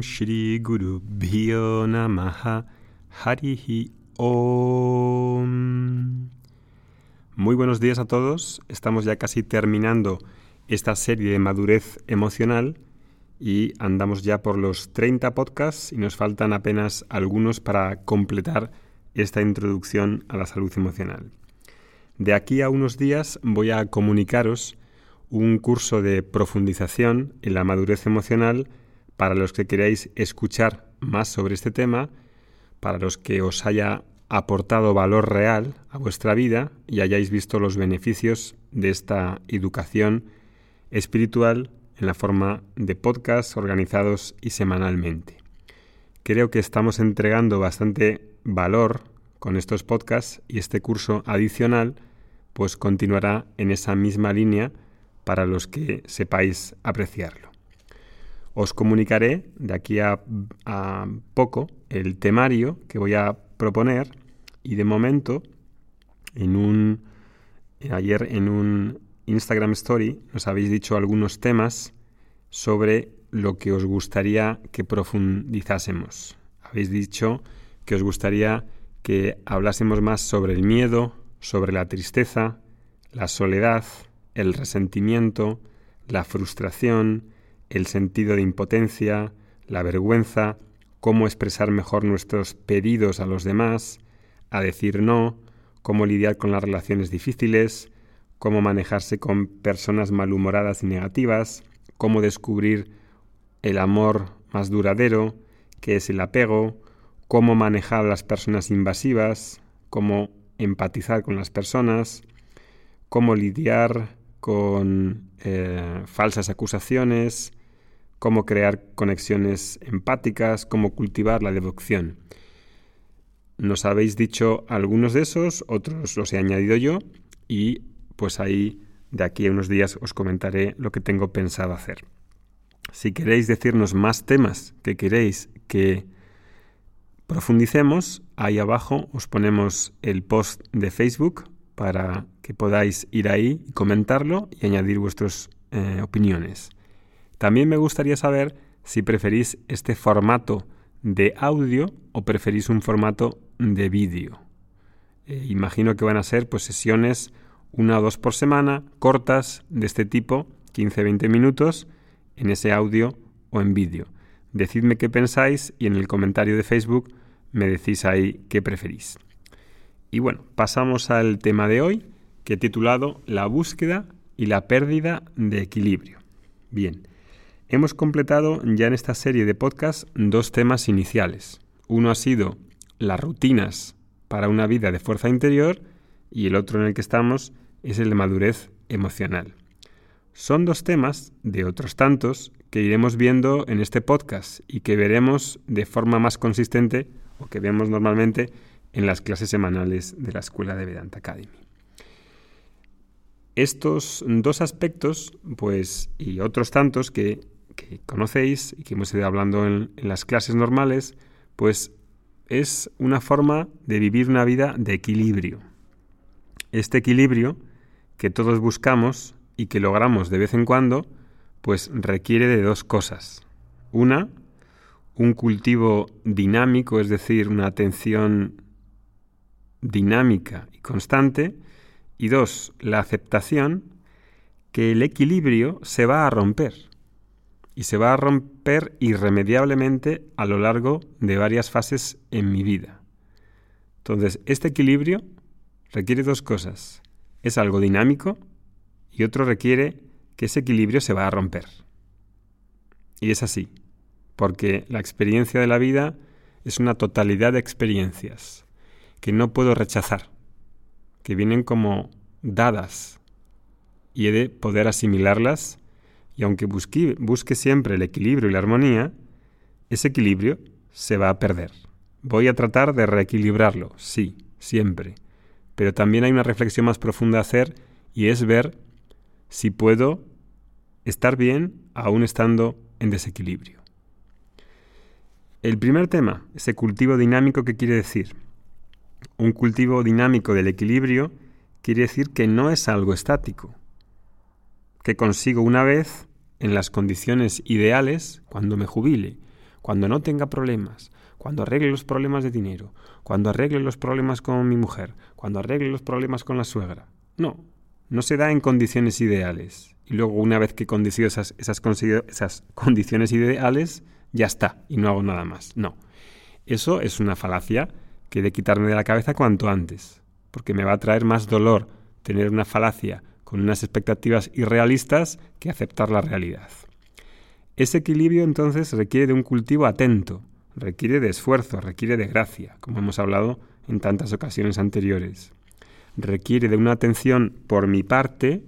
Shri Guru Bhyo Namaha Harihi Om. Muy buenos días a todos. Estamos ya casi terminando esta serie de madurez emocional y andamos ya por los 30 podcasts y nos faltan apenas algunos para completar esta introducción a la salud emocional. De aquí a unos días voy a comunicaros un curso de profundización en la madurez emocional para los que queráis escuchar más sobre este tema, para los que os haya aportado valor real a vuestra vida y hayáis visto los beneficios de esta educación espiritual en la forma de podcasts organizados y semanalmente. Creo que estamos entregando bastante valor con estos podcasts y este curso adicional pues continuará en esa misma línea para los que sepáis apreciarlo. Os comunicaré de aquí a, poco el temario que voy a proponer y de momento en un ayer en un Instagram Story nos habéis dicho algunos temas sobre lo que os gustaría que profundizásemos. Habéis dicho que os gustaría que hablásemos más sobre el miedo, sobre la tristeza, la soledad, el resentimiento, la frustración, el sentido de impotencia, la vergüenza, cómo expresar mejor nuestros pedidos a los demás, a decir no, cómo lidiar con las relaciones difíciles, cómo manejarse con personas malhumoradas y negativas, cómo descubrir el amor más duradero, qué es el apego, cómo manejar a las personas invasivas, cómo empatizar con las personas, cómo lidiar con eh, falsas acusaciones, cómo crear conexiones empáticas, cómo cultivar la devoción. Nos habéis dicho algunos de esos, otros los he añadido yo y pues ahí de aquí a unos días os comentaré lo que tengo pensado hacer. Si queréis decirnos más temas que queréis que profundicemos, ahí abajo os ponemos el post de Facebook para que podáis ir ahí y comentarlo y añadir vuestras eh, opiniones. También me gustaría saber si preferís este formato de audio o preferís un formato de vídeo. Eh, imagino que van a ser pues, sesiones una o dos por semana, cortas, de este tipo, 15-20 minutos, en ese audio o en vídeo. Decidme qué pensáis y en el comentario de Facebook me decís ahí qué preferís. Y bueno, pasamos al tema de hoy, que he titulado La búsqueda y la pérdida de equilibrio. Bien, hemos completado ya en esta serie de podcasts dos temas iniciales. Uno ha sido las rutinas para una vida de fuerza interior y el otro en el que estamos es el de madurez emocional. Son dos temas de otros tantos que iremos viendo en este podcast y que veremos de forma más consistente o que vemos normalmente en las clases semanales de la Escuela de Vedanta Academy. Estos dos aspectos, pues, y otros tantos que, conocéis y que hemos ido hablando en, en las clases normales, pues es una forma de vivir una vida de equilibrio. Este equilibrio que todos buscamos y que logramos de vez en cuando, pues requiere de dos cosas. Una, un cultivo dinámico, es decir, una atención dinámica y constante. Y dos, la aceptación que el equilibrio se va a romper. Y se va a romper irremediablemente a lo largo de varias fases en mi vida. Entonces, este equilibrio requiere dos cosas. Es algo dinámico y otro requiere que ese equilibrio se va a romper. Y es así porque la experiencia de la vida es una totalidad de experiencias que no puedo rechazar, que vienen como dadas y he de poder asimilarlas y aunque busque, busque siempre el equilibrio y la armonía, ese equilibrio se va a perder. Voy a tratar de reequilibrarlo, sí, siempre, pero también hay una reflexión más profunda a hacer y es ver si puedo estar bien aún estando en desequilibrio. El primer tema, ese cultivo dinámico, ¿qué quiere decir? Un cultivo dinámico del equilibrio quiere decir que no es algo estático, que consigo una vez en las condiciones ideales cuando me jubile, cuando no tenga problemas, cuando arregle los problemas de dinero, cuando arregle los problemas con mi mujer, cuando arregle los problemas con la suegra. No, no se da en condiciones ideales. Y luego, una vez que esas, esas, esas condiciones ideales, ya está, y no hago nada más. No. Eso es una falacia que he de quitarme de la cabeza cuanto antes, porque me va a traer más dolor tener una falacia con unas expectativas irrealistas que aceptar la realidad. Ese equilibrio entonces requiere de un cultivo atento, requiere de esfuerzo, requiere de gracia, como hemos hablado en tantas ocasiones anteriores. Requiere de una atención por mi parte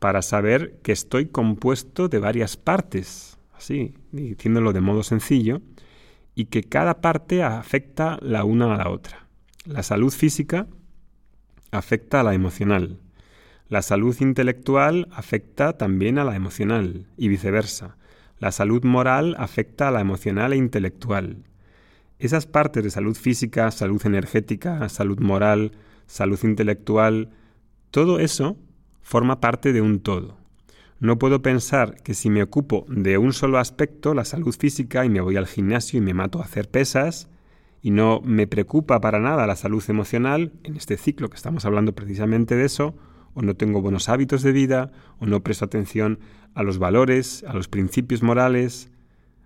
para saber que estoy compuesto de varias partes, así, diciéndolo de modo sencillo, y que cada parte afecta la una a la otra. La salud física afecta a la emocional. La salud intelectual afecta también a la emocional y viceversa. La salud moral afecta a la emocional e intelectual. Esas partes de salud física, salud energética, salud moral, salud intelectual, todo eso forma parte de un todo. No puedo pensar que si me ocupo de un solo aspecto, la salud física, y me voy al gimnasio y me mato a hacer pesas, y no me preocupa para nada la salud emocional, en este ciclo que estamos hablando precisamente de eso, o no tengo buenos hábitos de vida, o no presto atención a los valores, a los principios morales,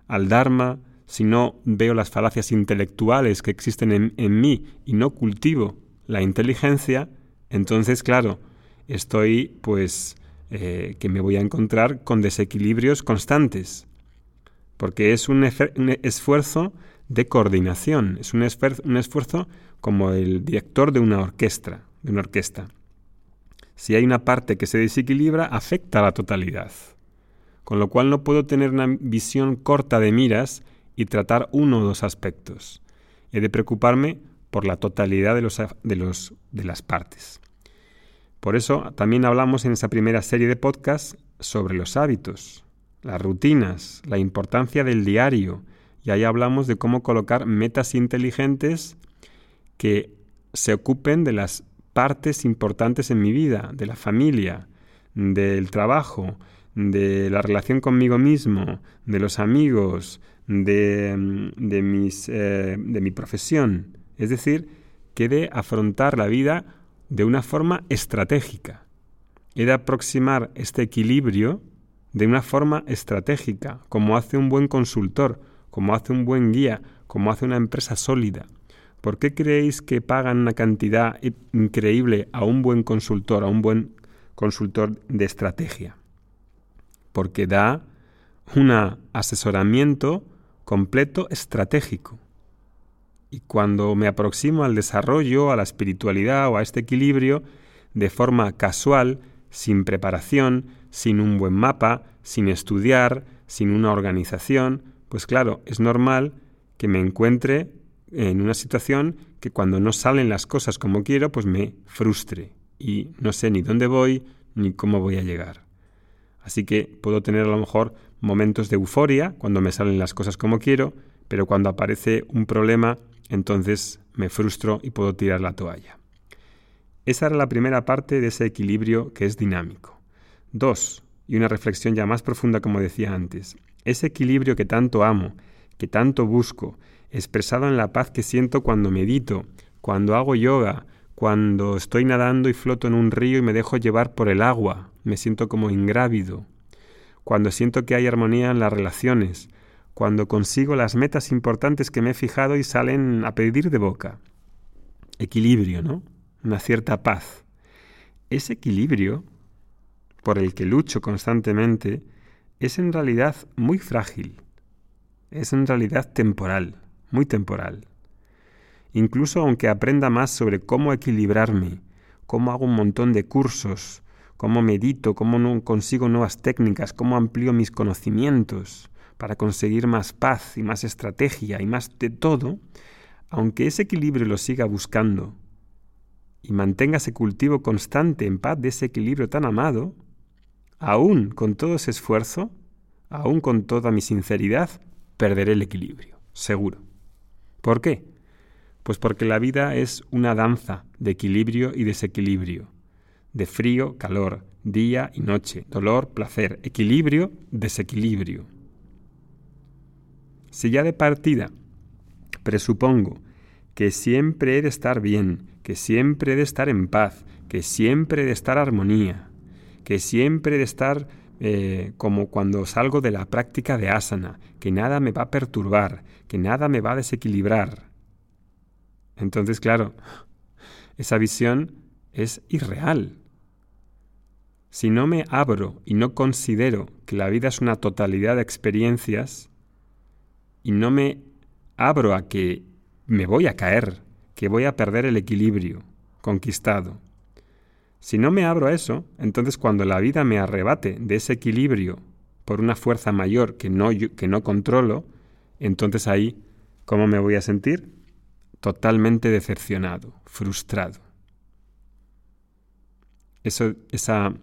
al Dharma, si no veo las falacias intelectuales que existen en, mí y no cultivo la inteligencia, entonces, claro, estoy pues eh, que me voy a encontrar con desequilibrios constantes, porque es un, esfuerzo de coordinación, es un, un esfuerzo como el director de una orquesta, de una orquesta. Si hay una parte que se desequilibra, afecta a la totalidad. Con lo cual no puedo tener una visión corta de miras y tratar uno o dos aspectos. He de preocuparme por la totalidad de, los, de, los, de las partes. Por eso también hablamos en esa primera serie de podcasts sobre los hábitos, las rutinas, la importancia del diario, y ahí hablamos de cómo colocar metas inteligentes que se ocupen de las partes importantes en mi vida, de la familia, del trabajo, de la relación conmigo mismo, de los amigos, de, mis, eh, de mi profesión. Es decir, que he de afrontar la vida de una forma estratégica. He de aproximar este equilibrio de una forma estratégica, como hace un buen consultor, como hace un buen guía, como hace una empresa sólida. ¿Por qué creéis que pagan una cantidad increíble a un buen consultor, a un buen consultor de estrategia? Porque da un asesoramiento completo estratégico. Y cuando me aproximo al desarrollo, a la espiritualidad o a este equilibrio, de forma casual, sin preparación, sin un buen mapa, sin estudiar, sin una organización, pues claro, es normal que me encuentre en una situación que cuando no salen las cosas como quiero, pues me frustre y no sé ni dónde voy ni cómo voy a llegar. Así que puedo tener a lo mejor momentos de euforia cuando me salen las cosas como quiero, pero cuando aparece un problema, entonces me frustro y puedo tirar la toalla. Esa era la primera parte de ese equilibrio que es dinámico. Dos, y una reflexión ya más profunda como decía antes, ese equilibrio que tanto amo, que tanto busco, expresado en la paz que siento cuando medito, cuando hago yoga, cuando estoy nadando y floto en un río y me dejo llevar por el agua, me siento como ingrávido, cuando siento que hay armonía en las relaciones, cuando consigo las metas importantes que me he fijado y salen a pedir de boca. Equilibrio, ¿no? Una cierta paz. Ese equilibrio, por el que lucho constantemente, es en realidad muy frágil, es en realidad temporal muy temporal. Incluso aunque aprenda más sobre cómo equilibrarme, cómo hago un montón de cursos, cómo medito, cómo consigo nuevas técnicas, cómo amplío mis conocimientos para conseguir más paz y más estrategia y más de todo, aunque ese equilibrio lo siga buscando y mantenga ese cultivo constante en paz de ese equilibrio tan amado, aún con todo ese esfuerzo, aún con toda mi sinceridad, perderé el equilibrio, seguro. ¿Por qué? Pues porque la vida es una danza de equilibrio y desequilibrio, de frío, calor, día y noche, dolor, placer, equilibrio, desequilibrio. Si ya de partida presupongo que siempre he de estar bien, que siempre he de estar en paz, que siempre he de estar armonía, que siempre he de estar eh, como cuando salgo de la práctica de asana, que nada me va a perturbar, que nada me va a desequilibrar. Entonces, claro, esa visión es irreal. Si no me abro y no considero que la vida es una totalidad de experiencias, y no me abro a que me voy a caer, que voy a perder el equilibrio conquistado. Si no me abro a eso, entonces cuando la vida me arrebate de ese equilibrio por una fuerza mayor que no, que no controlo, entonces ahí, ¿cómo me voy a sentir? Totalmente decepcionado, frustrado. Esa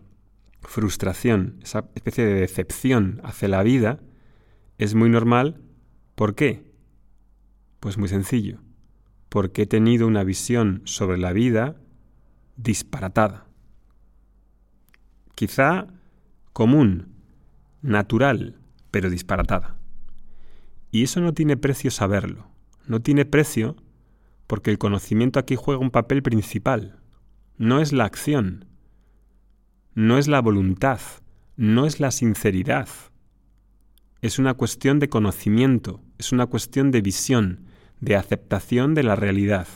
frustración, esa especie de decepción hacia la vida, es muy normal. ¿Por qué? Pues muy sencillo. Porque he tenido una visión sobre la vida disparatada. Quizá común, natural, pero disparatada. Y eso no tiene precio saberlo. No tiene precio porque el conocimiento aquí juega un papel principal. No es la acción, no es la voluntad, no es la sinceridad. Es una cuestión de conocimiento, es una cuestión de visión, de aceptación de la realidad.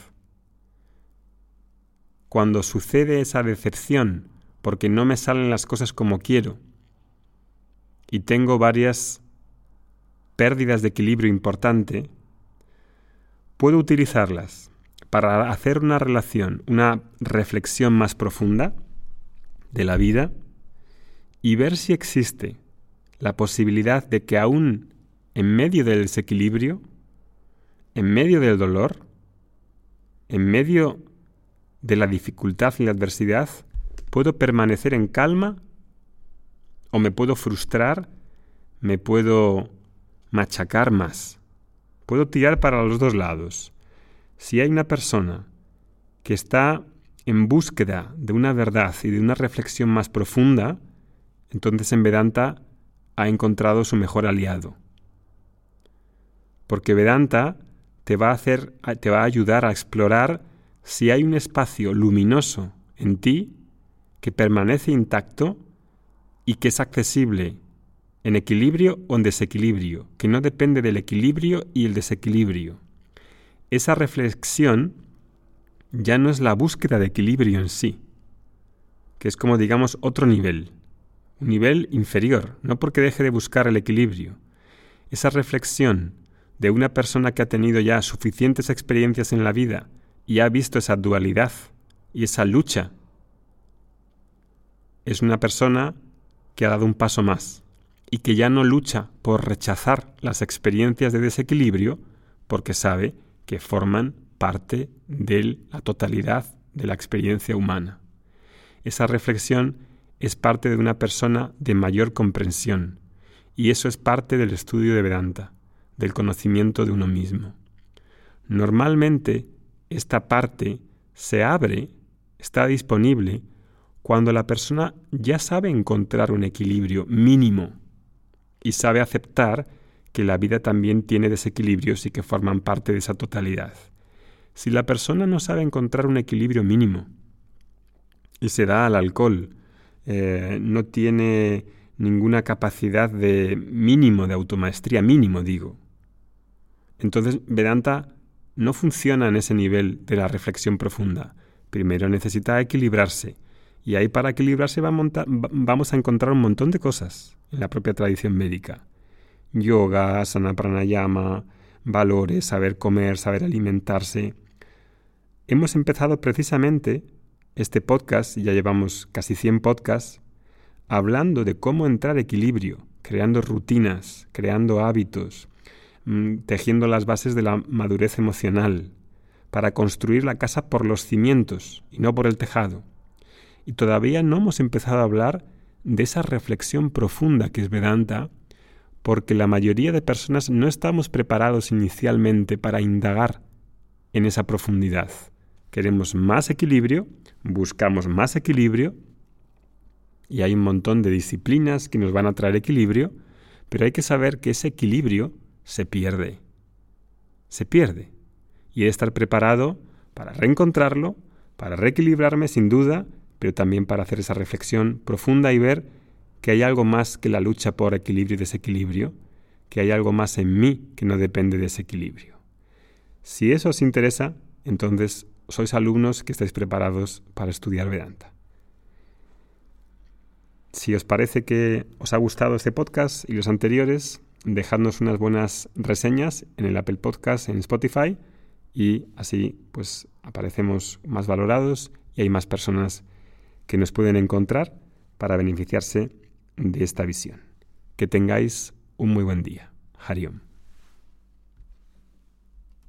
Cuando sucede esa decepción porque no me salen las cosas como quiero. Y tengo varias pérdidas de equilibrio importante, puedo utilizarlas para hacer una relación, una reflexión más profunda de la vida y ver si existe la posibilidad de que aún en medio del desequilibrio, en medio del dolor, en medio de la dificultad y la adversidad, puedo permanecer en calma o me puedo frustrar, me puedo machacar más. Puedo tirar para los dos lados. Si hay una persona que está en búsqueda de una verdad y de una reflexión más profunda, entonces en Vedanta ha encontrado su mejor aliado. Porque Vedanta te va a hacer te va a ayudar a explorar si hay un espacio luminoso en ti que permanece intacto y que es accesible en equilibrio o en desequilibrio, que no depende del equilibrio y el desequilibrio. Esa reflexión ya no es la búsqueda de equilibrio en sí, que es como digamos otro nivel, un nivel inferior, no porque deje de buscar el equilibrio. Esa reflexión de una persona que ha tenido ya suficientes experiencias en la vida y ha visto esa dualidad y esa lucha, es una persona que ha dado un paso más y que ya no lucha por rechazar las experiencias de desequilibrio porque sabe que forman parte de la totalidad de la experiencia humana. Esa reflexión es parte de una persona de mayor comprensión, y eso es parte del estudio de Vedanta, del conocimiento de uno mismo. Normalmente, esta parte se abre, está disponible, cuando la persona ya sabe encontrar un equilibrio mínimo y sabe aceptar que la vida también tiene desequilibrios y que forman parte de esa totalidad. Si la persona no sabe encontrar un equilibrio mínimo y se da al alcohol, eh, no tiene ninguna capacidad de mínimo de automaestría, mínimo digo. Entonces Vedanta no funciona en ese nivel de la reflexión profunda. Primero necesita equilibrarse. Y ahí para equilibrarse vamos a encontrar un montón de cosas en la propia tradición médica. Yoga, asana pranayama, valores, saber comer, saber alimentarse. Hemos empezado precisamente este podcast, ya llevamos casi 100 podcasts, hablando de cómo entrar equilibrio, creando rutinas, creando hábitos, mm, tejiendo las bases de la madurez emocional, para construir la casa por los cimientos y no por el tejado. Y todavía no hemos empezado a hablar de esa reflexión profunda que es Vedanta, porque la mayoría de personas no estamos preparados inicialmente para indagar en esa profundidad. Queremos más equilibrio, buscamos más equilibrio y hay un montón de disciplinas que nos van a traer equilibrio, pero hay que saber que ese equilibrio se pierde. Se pierde. Y he de estar preparado para reencontrarlo, para reequilibrarme sin duda, pero también para hacer esa reflexión profunda y ver que hay algo más que la lucha por equilibrio y desequilibrio, que hay algo más en mí que no depende de ese equilibrio. Si eso os interesa, entonces sois alumnos que estáis preparados para estudiar Vedanta. Si os parece que os ha gustado este podcast y los anteriores, dejadnos unas buenas reseñas en el Apple Podcast, en Spotify, y así pues aparecemos más valorados y hay más personas que nos pueden encontrar para beneficiarse de esta visión. Que tengáis un muy buen día. Hariom.